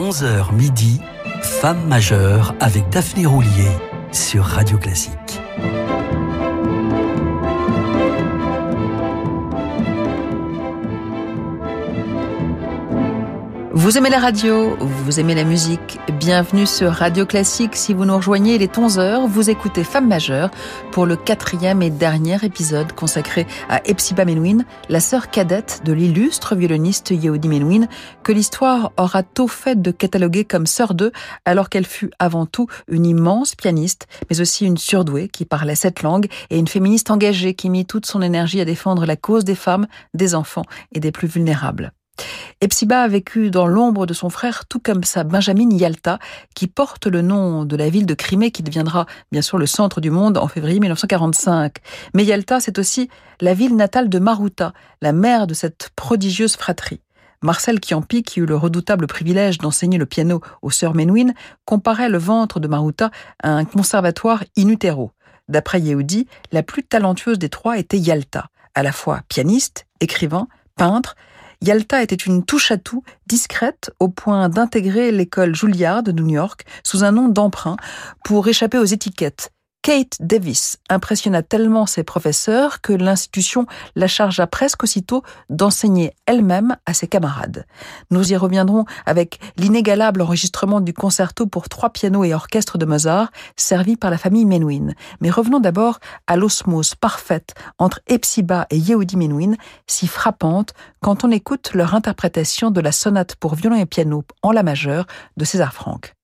11h midi, Femme majeure avec Daphné Roulier sur Radio Classique. Vous aimez la radio, vous aimez la musique, bienvenue sur Radio Classique. Si vous nous rejoignez, il est 11h, vous écoutez Femme majeure pour le quatrième et dernier épisode consacré à Epsiba Menuhin, la sœur cadette de l'illustre violoniste Yehudi Menuhin, que l'histoire aura tôt fait de cataloguer comme sœur d'eux, alors qu'elle fut avant tout une immense pianiste, mais aussi une surdouée qui parlait sept langues et une féministe engagée qui mit toute son énergie à défendre la cause des femmes, des enfants et des plus vulnérables. Epsiba a vécu dans l'ombre de son frère, tout comme sa Benjamin Yalta, qui porte le nom de la ville de Crimée, qui deviendra bien sûr le centre du monde en février 1945. Mais Yalta, c'est aussi la ville natale de Maruta, la mère de cette prodigieuse fratrie. Marcel Chiampi, qui eut le redoutable privilège d'enseigner le piano aux sœurs Menuhin, comparait le ventre de Maruta à un conservatoire in utero. D'après Yehudi, la plus talentueuse des trois était Yalta, à la fois pianiste, écrivain, peintre, Yalta était une touche-à-tout discrète au point d'intégrer l'école Juilliard de New York sous un nom d'emprunt pour échapper aux étiquettes Kate Davis impressionna tellement ses professeurs que l'institution la chargea presque aussitôt d'enseigner elle-même à ses camarades. Nous y reviendrons avec l'inégalable enregistrement du concerto pour trois pianos et orchestre de Mozart, servi par la famille Menuhin. Mais revenons d'abord à l'osmose parfaite entre Epsiba et Yehudi Menuhin, si frappante quand on écoute leur interprétation de la sonate pour violon et piano en la majeure de César Franck.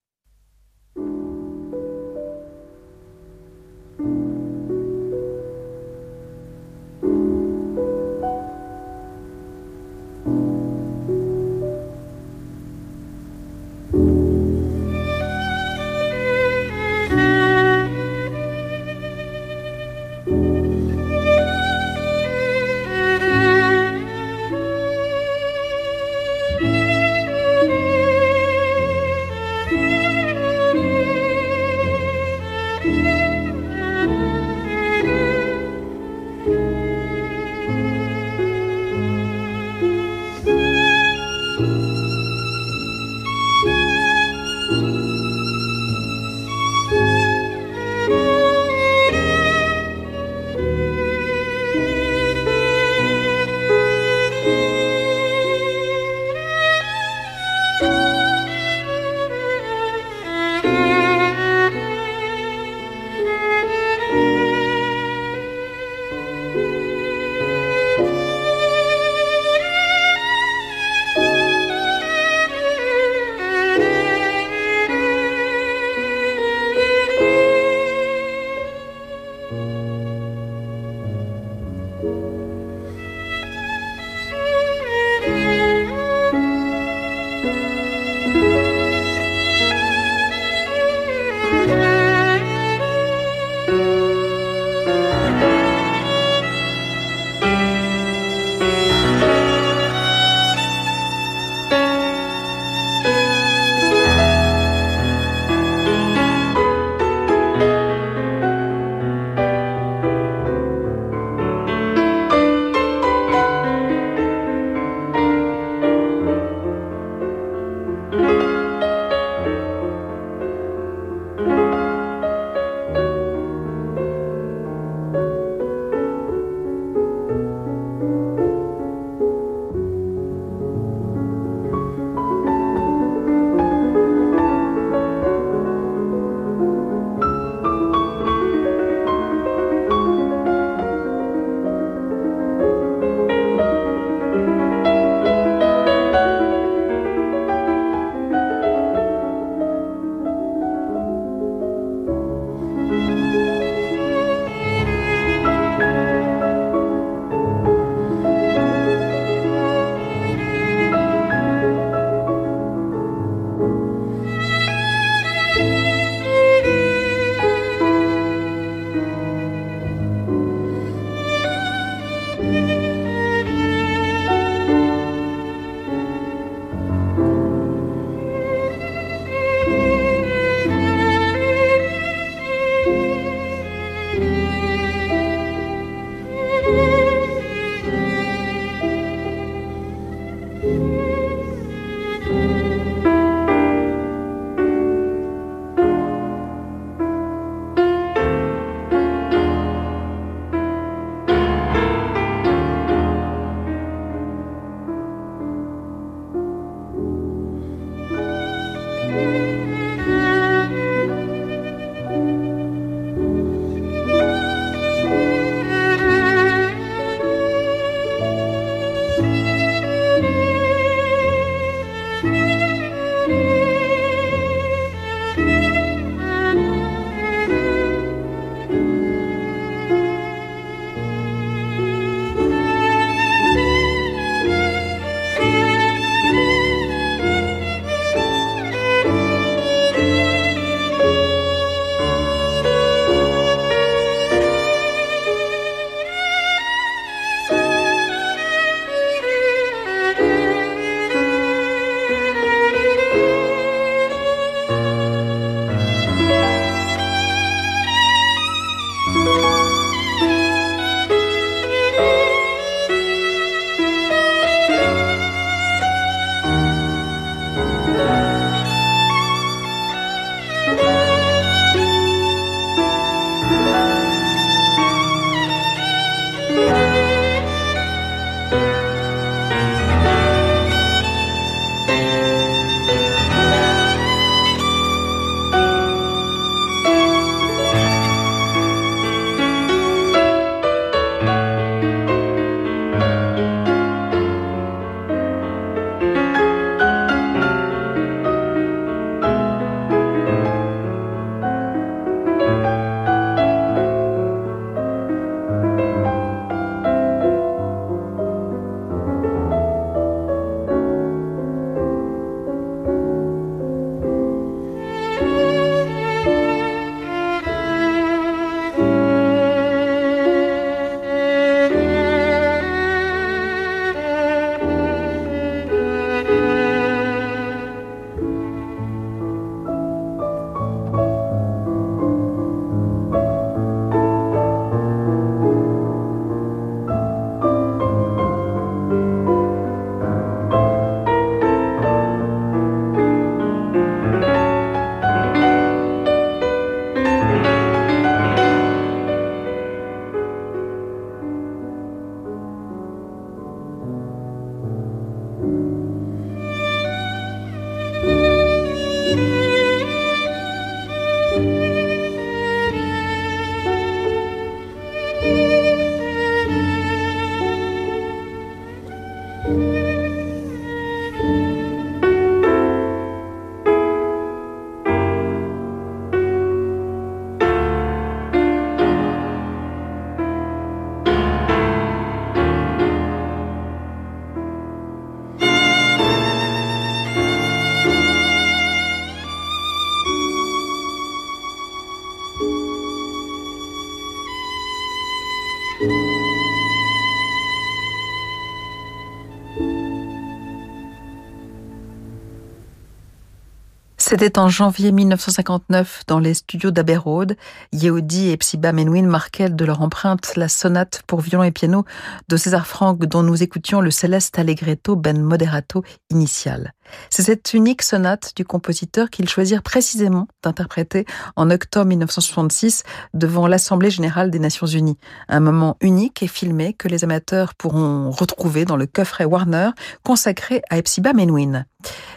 C'était en janvier 1959 dans les studios d'Abbey Road. Yehudi et Psiba Menouin marquaient de leur empreinte la sonate pour violon et piano de César Franck dont nous écoutions le céleste allegretto ben moderato initial. C'est cette unique sonate du compositeur qu'ils choisirent précisément d'interpréter en octobre 1966 devant l'Assemblée générale des Nations unies. Un moment unique et filmé que les amateurs pourront retrouver dans le coffret Warner consacré à Epsiba Menouin.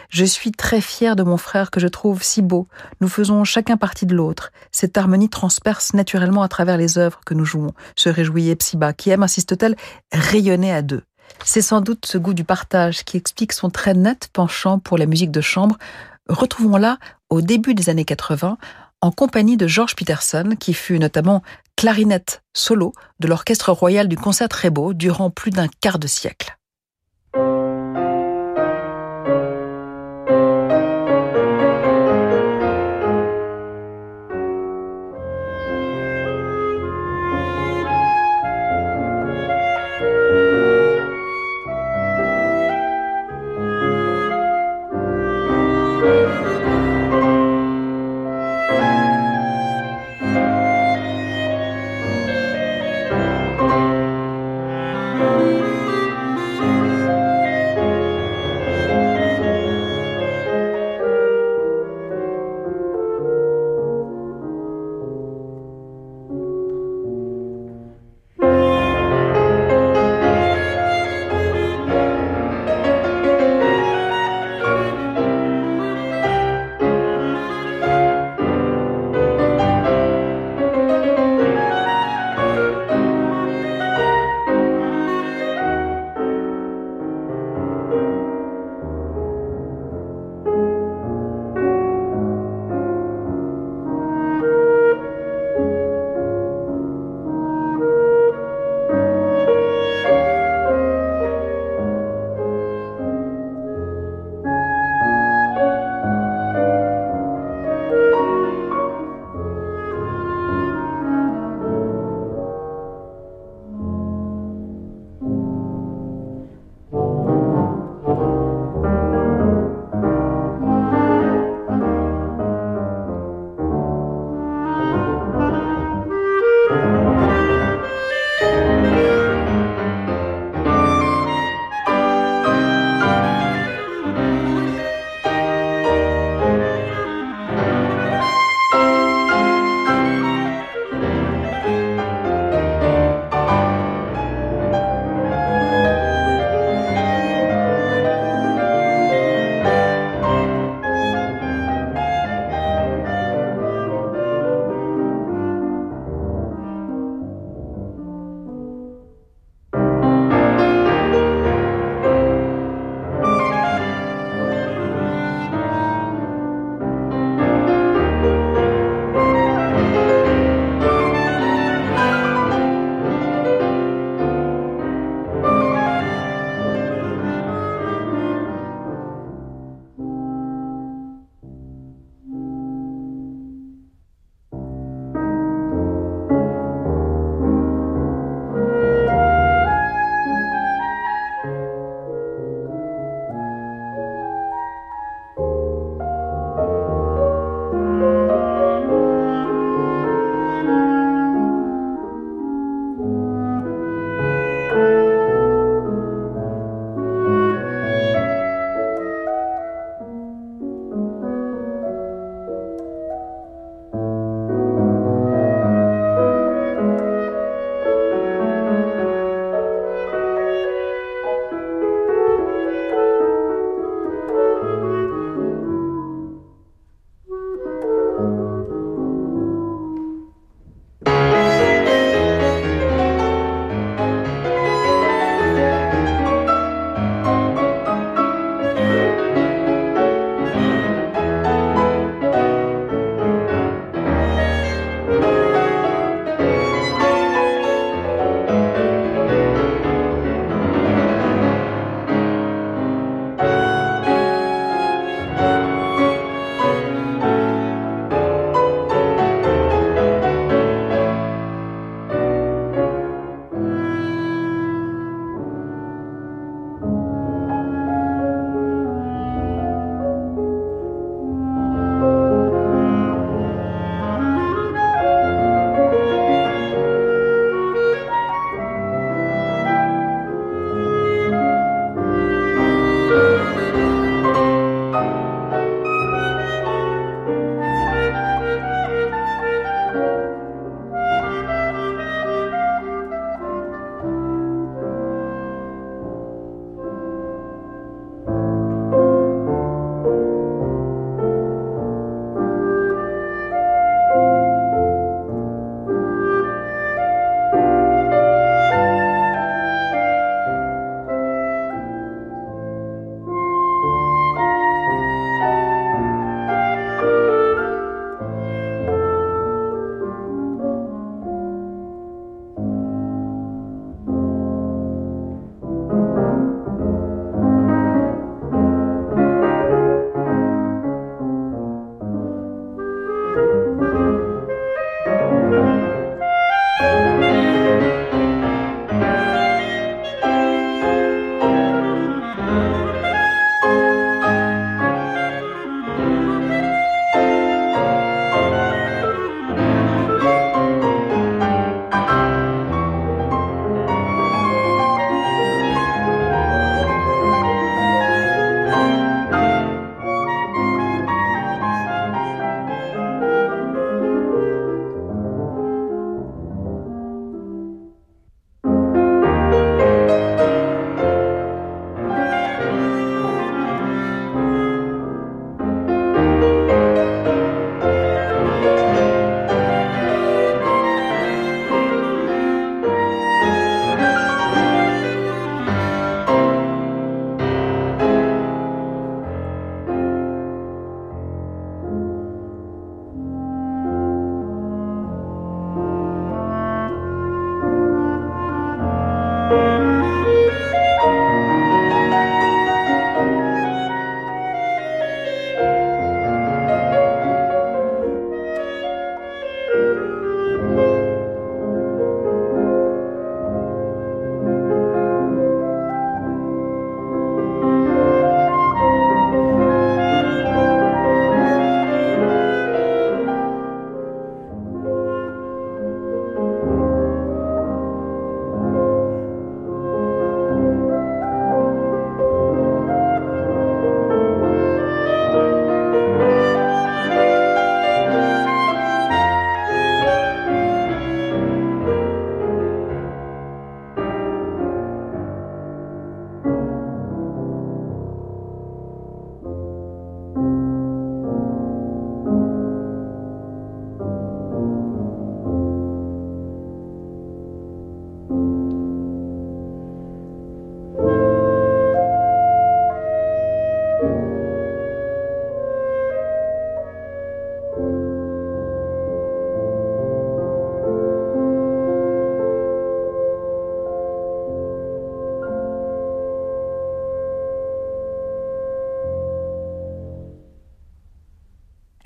Je suis très fier de mon frère que je trouve si beau. Nous faisons chacun partie de l'autre. Cette harmonie transperce naturellement à travers les œuvres que nous jouons, se réjouit Epsiba, qui aime, insiste-t-elle, rayonner à deux. C'est sans doute ce goût du partage qui explique son très net penchant pour la musique de chambre. Retrouvons-la au début des années 80 en compagnie de George Peterson, qui fut notamment clarinette solo de l'Orchestre royal du Concert Très Beau durant plus d'un quart de siècle.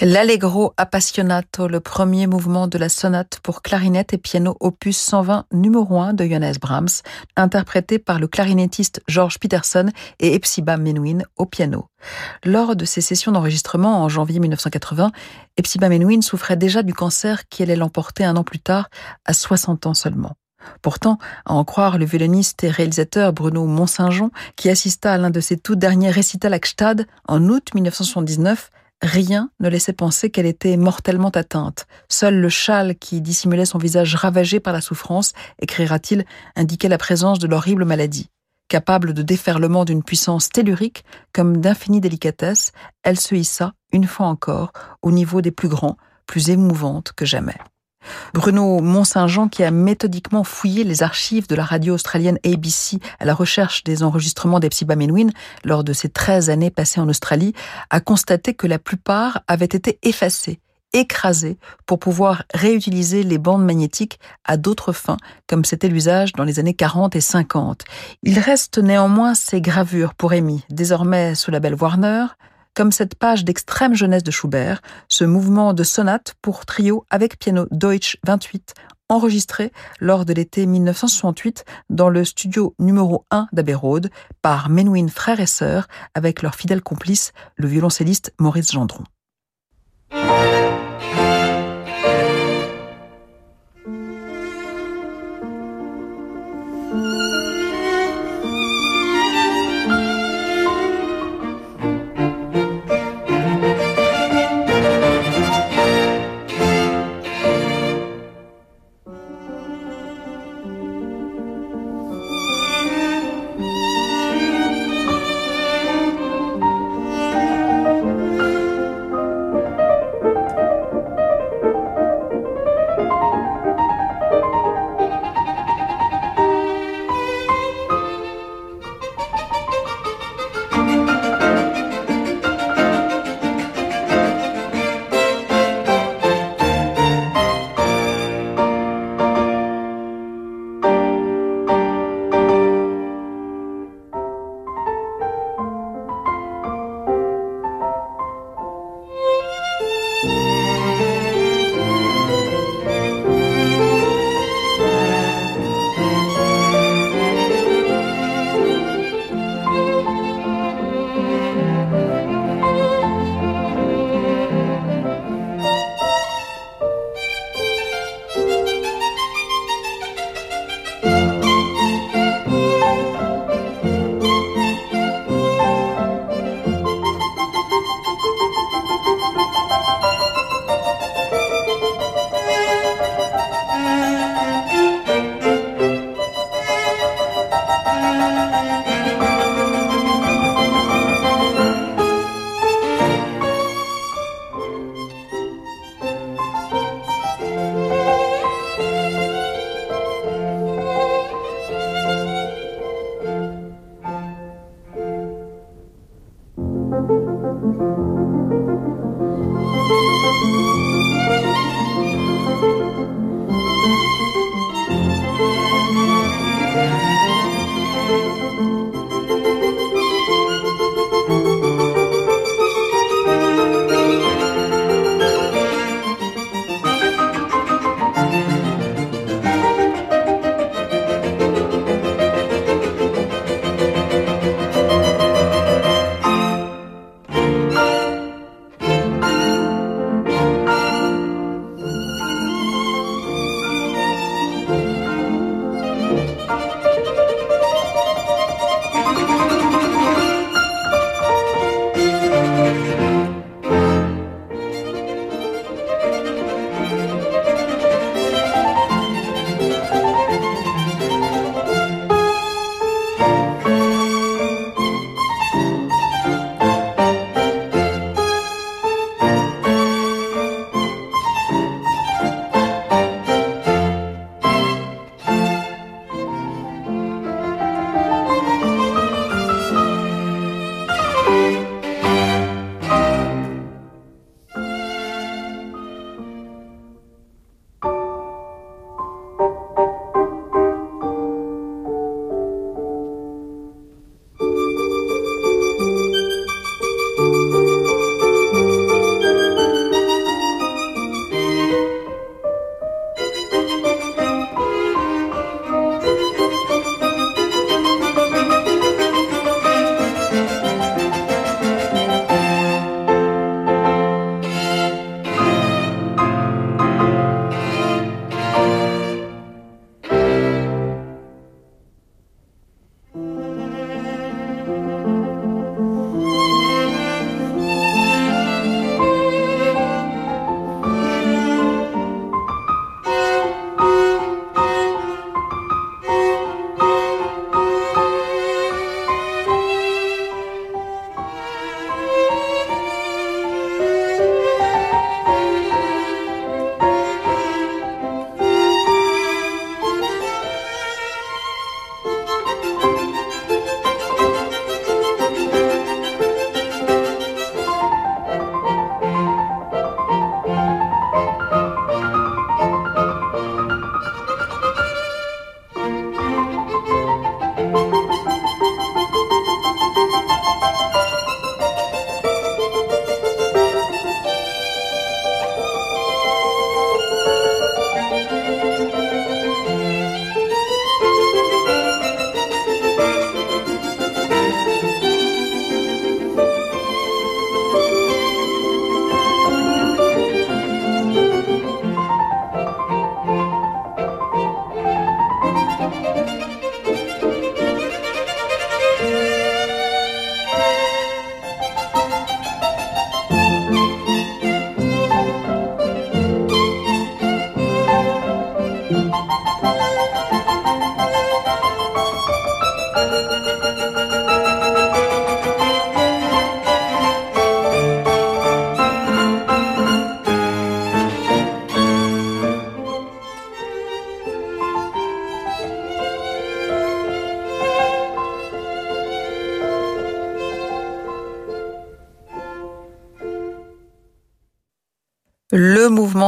L'Allegro Appassionato, le premier mouvement de la sonate pour clarinette et piano opus 120 numéro 1 de Johannes Brahms, interprété par le clarinettiste George Peterson et Epsiba Menuhin au piano. Lors de ces sessions d'enregistrement en janvier 1980, Epsiba Menuhin souffrait déjà du cancer qui allait l'emporter un an plus tard, à 60 ans seulement. Pourtant, à en croire le violoniste et réalisateur Bruno Mont-Saint-Jean, qui assista à l'un de ses tout derniers récitals à Gstad en août 1979, Rien ne laissait penser qu'elle était mortellement atteinte. Seul le châle qui dissimulait son visage ravagé par la souffrance, écrira-t-il, indiquait la présence de l'horrible maladie. Capable de déferlement d'une puissance tellurique comme d'infinie délicatesse, elle se hissa, une fois encore, au niveau des plus grands, plus émouvantes que jamais. Bruno Mont-Saint-Jean, qui a méthodiquement fouillé les archives de la radio australienne ABC à la recherche des enregistrements d'Epsiba Menuhin lors de ses 13 années passées en Australie, a constaté que la plupart avaient été effacés, écrasés, pour pouvoir réutiliser les bandes magnétiques à d'autres fins, comme c'était l'usage dans les années 40 et 50. Il reste néanmoins ces gravures pour Amy, désormais sous la belle Warner, comme cette page d'extrême jeunesse de Schubert, ce mouvement de sonate pour trio avec piano Deutsch 28, enregistré lors de l'été 1968 dans le studio numéro 1 d'Abbey par Menuhin frère et sœur avec leur fidèle complice, le violoncelliste Maurice Gendron.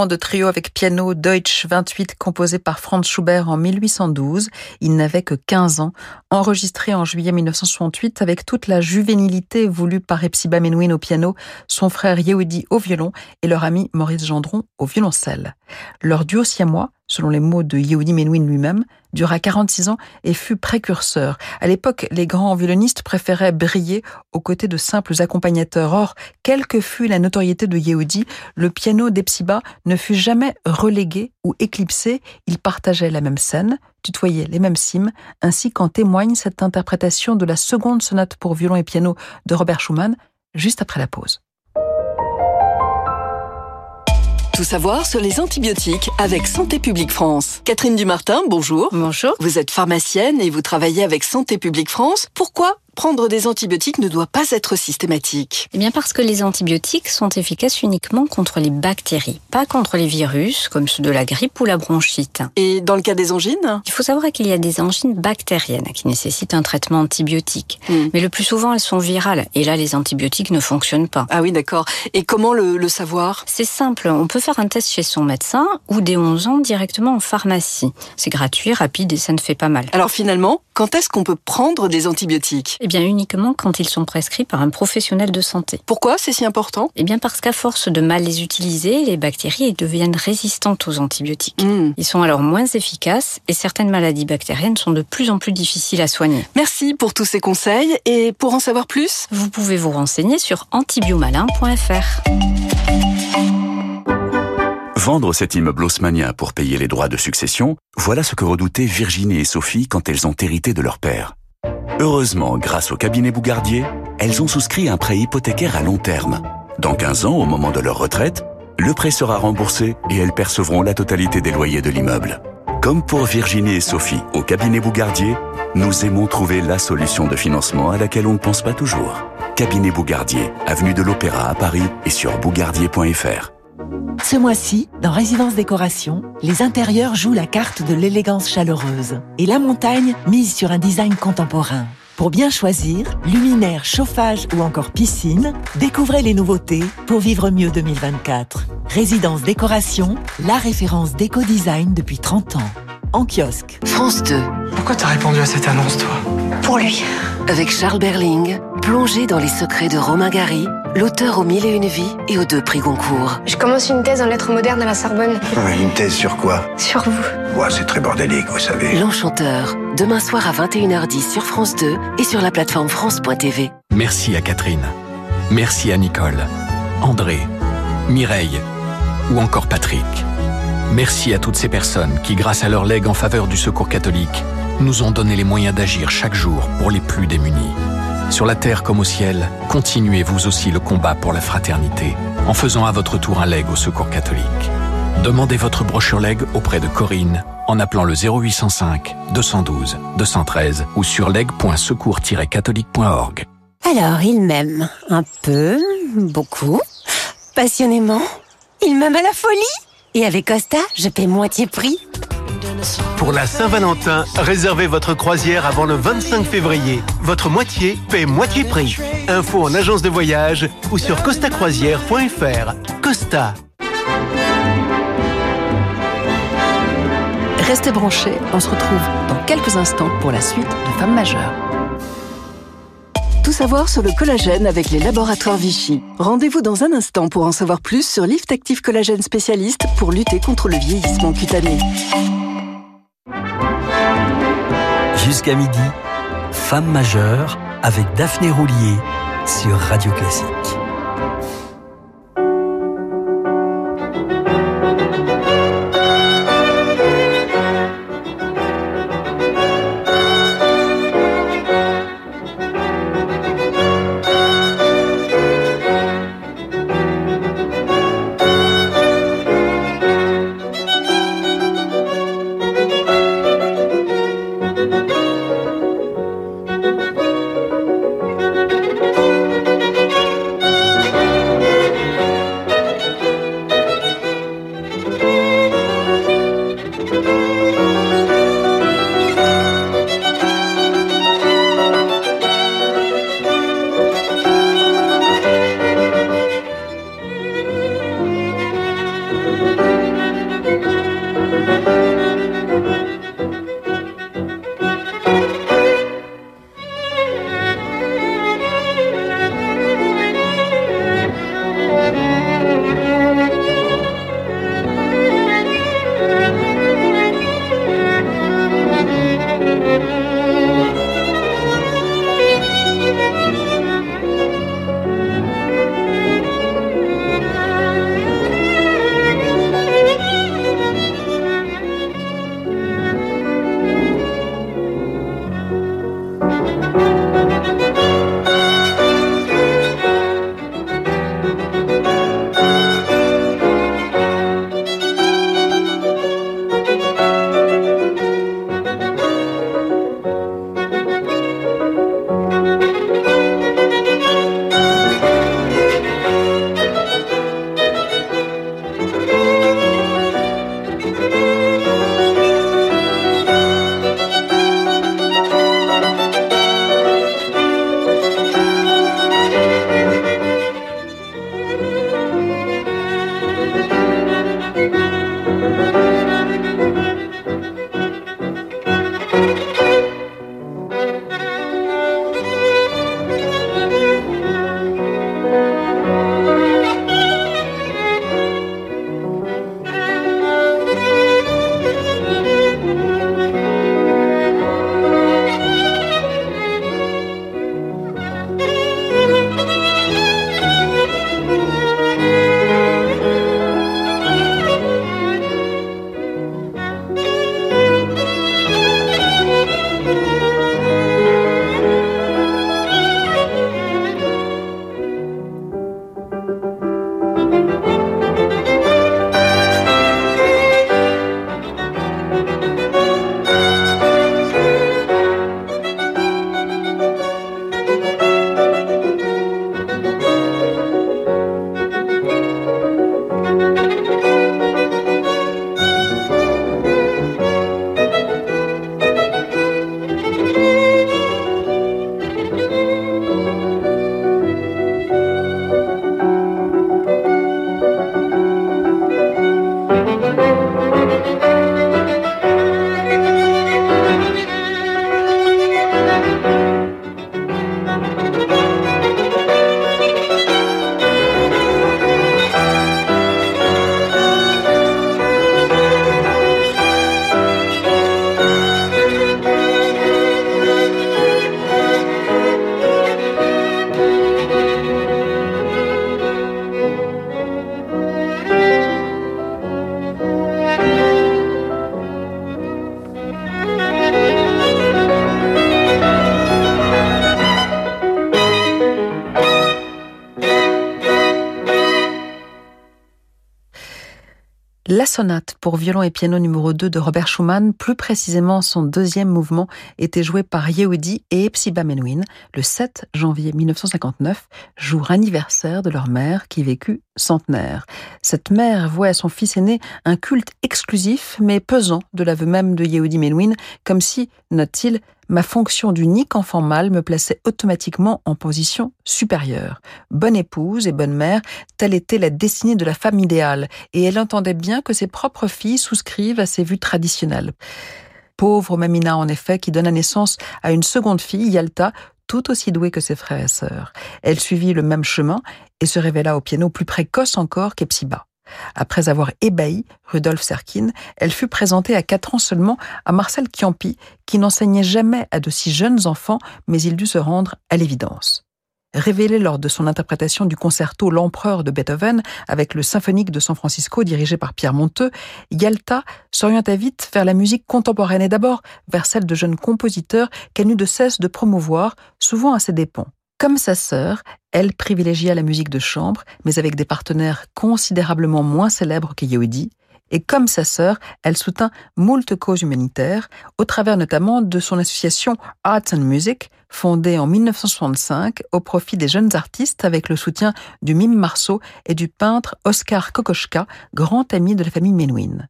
De trio avec piano Deutsch 28 composé par Franz Schubert en 1812, il n'avait que 15 ans, enregistré en juillet 1968 avec toute la juvénilité voulue par Epsiba Menuhin au piano, son frère Yehudi au violon et leur ami Maurice Gendron au violoncelle. Leur duo siamois selon les mots de Yehudi Menuhin lui-même, dura 46 ans et fut précurseur. À l'époque, les grands violonistes préféraient briller aux côtés de simples accompagnateurs. Or, quelle que fût la notoriété de Yehudi, le piano d'Epsiba ne fut jamais relégué ou éclipsé. Il partageait la même scène, tutoyait les mêmes cimes, ainsi qu'en témoigne cette interprétation de la seconde sonate pour violon et piano de Robert Schumann, juste après la pause. Tout savoir sur les antibiotiques avec Santé publique France. Catherine Dumartin, bonjour. Bonjour. Vous êtes pharmacienne et vous travaillez avec Santé publique France. Pourquoi prendre des antibiotiques ne doit pas être systématique Eh bien parce que les antibiotiques sont efficaces uniquement contre les bactéries, pas contre les virus comme ceux de la grippe ou la bronchite. Et dans le cas des angines? Il faut savoir qu'il y a des angines bactériennes qui nécessitent un traitement antibiotique. Hmm. Mais le plus souvent elles sont virales et là les antibiotiques ne fonctionnent pas. Ah oui d'accord. Et comment le, le savoir? C'est simple, on peut faire un test chez son médecin ou dès 11 ans directement en pharmacie. C'est gratuit, rapide et ça ne fait pas mal. Alors finalement, quand est-ce qu'on peut prendre des antibiotiques? Eh bien uniquement quand ils sont prescrits par un professionnel de santé. Pourquoi c'est si important? Eh bien parce qu'à force de mal les utiliser, les bactéries deviennent résistantes aux antibiotiques. Hmm. Ils sont alors moins efficaces et certaines maladies bactériennes sont de plus en plus difficiles à soigner. Merci pour tous ces conseils et pour en savoir plus, vous pouvez vous renseigner sur antibiomalin.fr. Vendre cet immeuble haussmanien pour payer les droits de succession, voilà ce que redoutaient Virginie et Sophie quand elles ont hérité de leur père. Heureusement, grâce au cabinet Bougardier, elles ont souscrit un prêt hypothécaire à long terme. Dans 15 ans, au moment de leur retraite, le prêt sera remboursé et elles percevront la totalité des loyers de l'immeuble. Comme pour Virginie et Sophie au cabinet Bougardier, nous aimons trouver la solution de financement à laquelle on ne pense pas toujours. Cabinet Bougardier, avenue de l'Opéra à Paris et sur bougardier.fr. Ce mois-ci, dans Résidence Décoration, les intérieurs jouent la carte de l'élégance chaleureuse et la montagne mise sur un design contemporain. Pour bien choisir, luminaire, chauffage ou encore piscine, découvrez les nouveautés pour vivre mieux 2024. Résidence Décoration, la référence déco-design depuis 30 ans. En kiosque. France 2. Pourquoi t'as répondu à cette annonce, toi? Pour lui. Avec Charles Berling, plongé dans les secrets de Romain Gary, l'auteur aux mille et une vies et aux deux prix Goncourt. Je commence une thèse en lettres modernes à la Sorbonne. une thèse sur quoi? Sur vous. Ouais, c'est très bordélique, vous savez. L'Enchanteur, demain soir à 21h10 sur France 2 et sur la plateforme France.tv. Merci à Catherine. Merci à Nicole, André, Mireille ou encore Patrick. Merci à toutes ces personnes qui, grâce à leur legs en faveur du secours catholique, nous ont donné les moyens d'agir chaque jour pour les plus démunis. Sur la terre comme au ciel, continuez vous aussi le combat pour la fraternité en faisant à votre tour un leg au Secours catholique. Demandez votre brochure leg auprès de Corinne en appelant le 0805 212 213 ou sur leg.secours-catholique.org. Alors, il m'aime un peu, beaucoup, passionnément. Il m'aime à la folie. Et avec Costa, je paie moitié prix. Pour la Saint-Valentin, réservez votre croisière avant le 25 février. Votre moitié paie moitié prix. Info en agence de voyage ou sur costacroisière.fr. Costa. Restez branchés, on se retrouve dans quelques instants pour la suite de Femmes majeures. Tout savoir sur le collagène avec les laboratoires Vichy. Rendez-vous dans un instant pour en savoir plus sur Lift Active Collagène spécialiste pour lutter contre le vieillissement cutané. Jusqu'à midi, Femme majeure avec Daphné Roulier sur Radio Classique. La sonate pour violon et piano numéro 2 de Robert Schumann, plus précisément son deuxième mouvement, était joué par Yehudi et Epsiba Menuhin le 7 janvier 1959, jour anniversaire de leur mère qui vécut centenaire. Cette mère vouait à son fils aîné un culte exclusif mais pesant de l'aveu même de Yehudi Menuhin, comme si, note-t-il, ma fonction d'unique enfant mâle me plaçait automatiquement en position supérieure. Bonne épouse et bonne mère, telle était la destinée de la femme idéale, et elle entendait bien que ses propres filles souscrivent à ces vues traditionnelles. Pauvre Mamina, en effet, qui donna naissance à une seconde fille, Yalta, tout aussi douée que ses frères et sœurs. Elle suivit le même chemin et se révéla au piano plus précoce encore qu'Epsiba. Après avoir ébahi Rudolf Serkin, elle fut présentée à quatre ans seulement à Marcel Chiampi, qui n'enseignait jamais à de si jeunes enfants, mais il dut se rendre à l'évidence. Révélée lors de son interprétation du concerto L'Empereur de Beethoven avec le symphonique de San Francisco dirigé par Pierre Monteux, Yalta s'orienta vite vers la musique contemporaine et d'abord vers celle de jeunes compositeurs qu'elle n'eut de cesse de promouvoir, souvent à ses dépens. Comme sa sœur, elle privilégia la musique de chambre, mais avec des partenaires considérablement moins célèbres que Yehudi, et comme sa sœur, elle soutint moult causes humanitaires, au travers notamment de son association Arts and Music, fondée en 1965 au profit des jeunes artistes avec le soutien du mime Marceau et du peintre Oscar Kokoschka, grand ami de la famille Menuhin.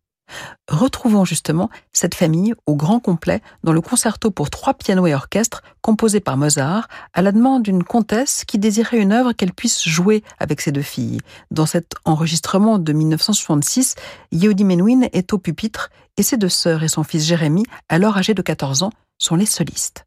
Retrouvons justement cette famille au grand complet dans le concerto pour trois pianos et orchestre composé par Mozart à la demande d'une comtesse qui désirait une œuvre qu'elle puisse jouer avec ses deux filles. Dans cet enregistrement de 1966, Yehudi Menuhin est au pupitre et ses deux sœurs et son fils Jérémy, alors âgé de 14 ans, sont les solistes.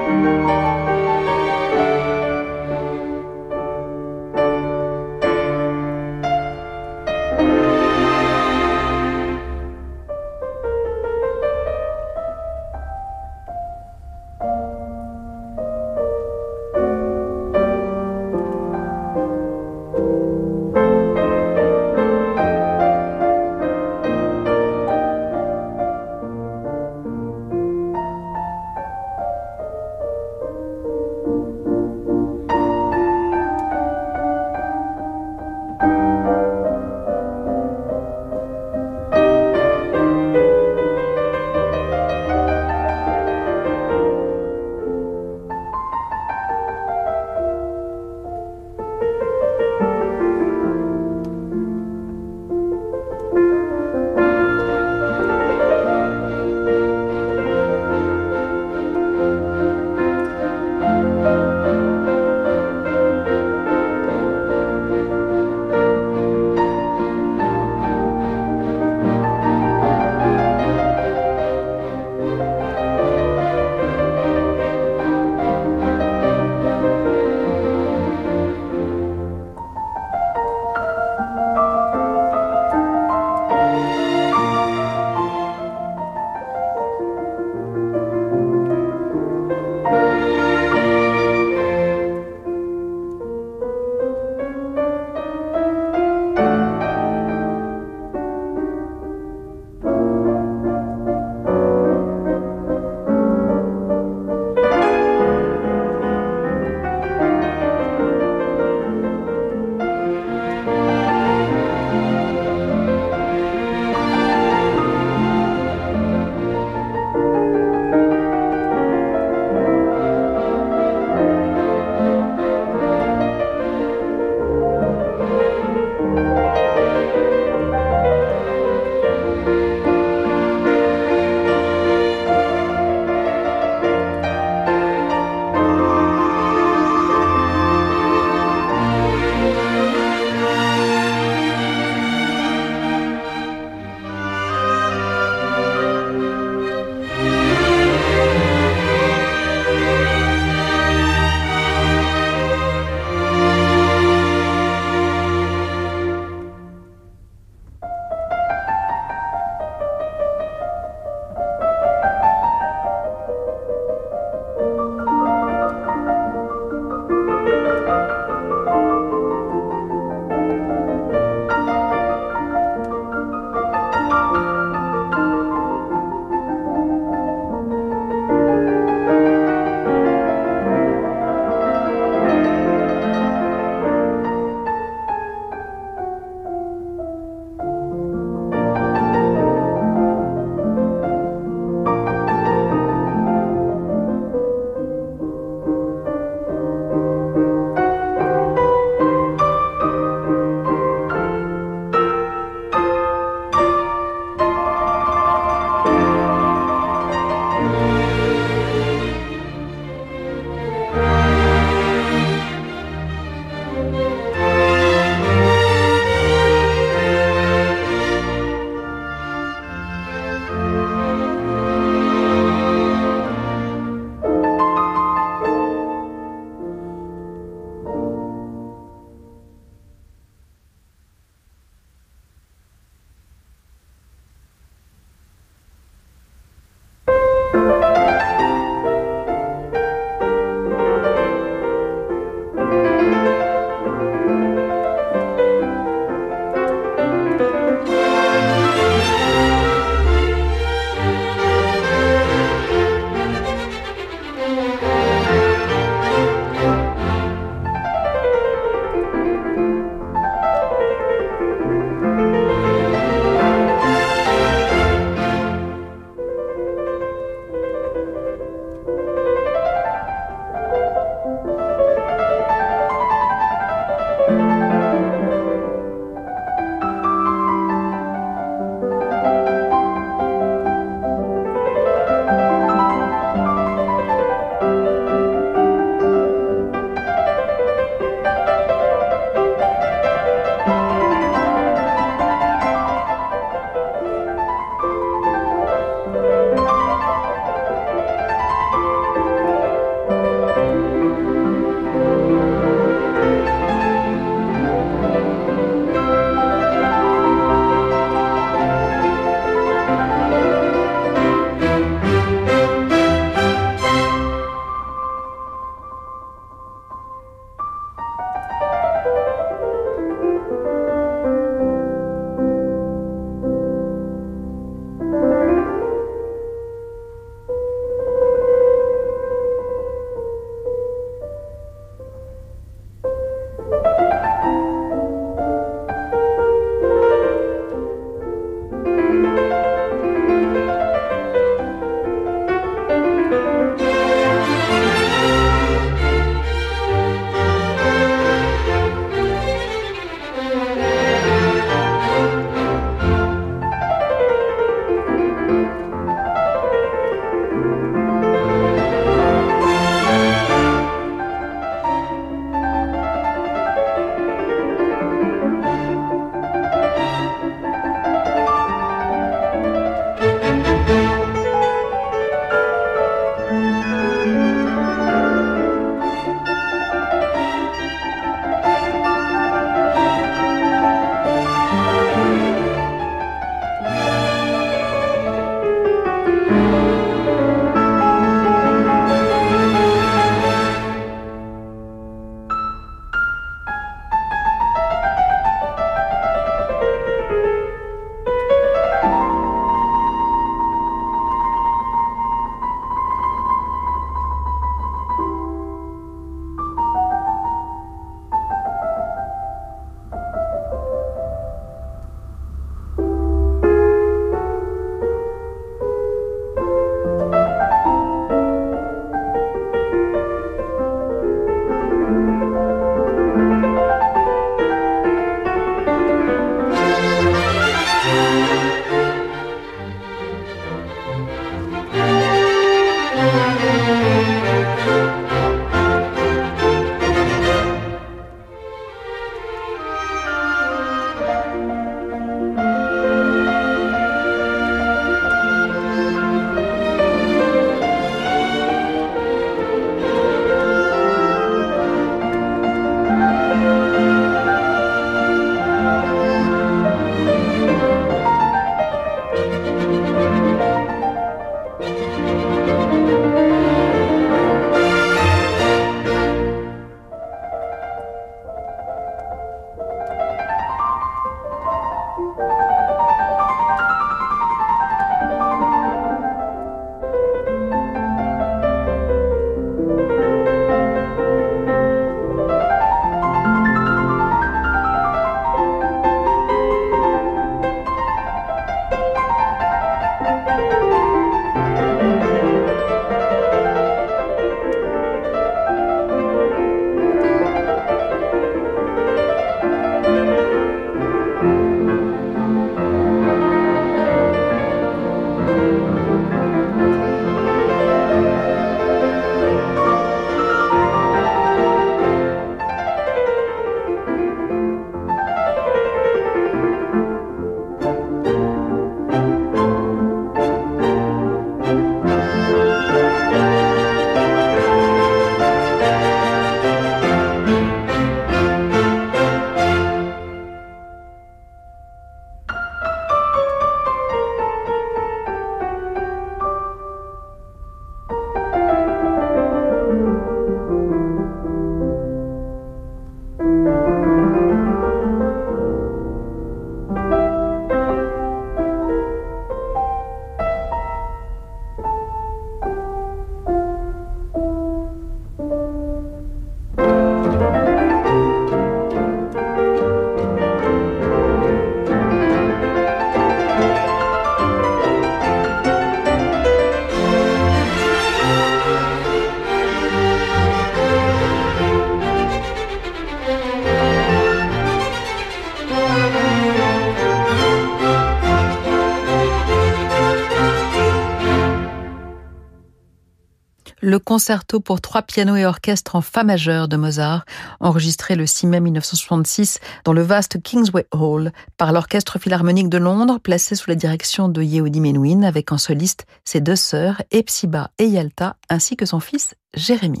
Concerto pour trois pianos et orchestre en fa majeur de Mozart, enregistré le 6 mai 1966 dans le vaste Kingsway Hall par l'Orchestre Philharmonique de Londres, placé sous la direction de Yehudi Menuhin, avec en soliste ses deux sœurs, Epsiba et Yalta, ainsi que son fils Jérémy.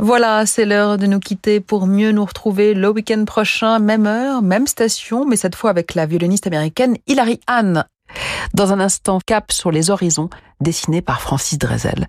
Voilà, c'est l'heure de nous quitter pour mieux nous retrouver le week-end prochain, même heure, même station, mais cette fois avec la violoniste américaine Hilary Hahn. Dans un instant, cap sur les horizons, dessiné par Francis Drezel.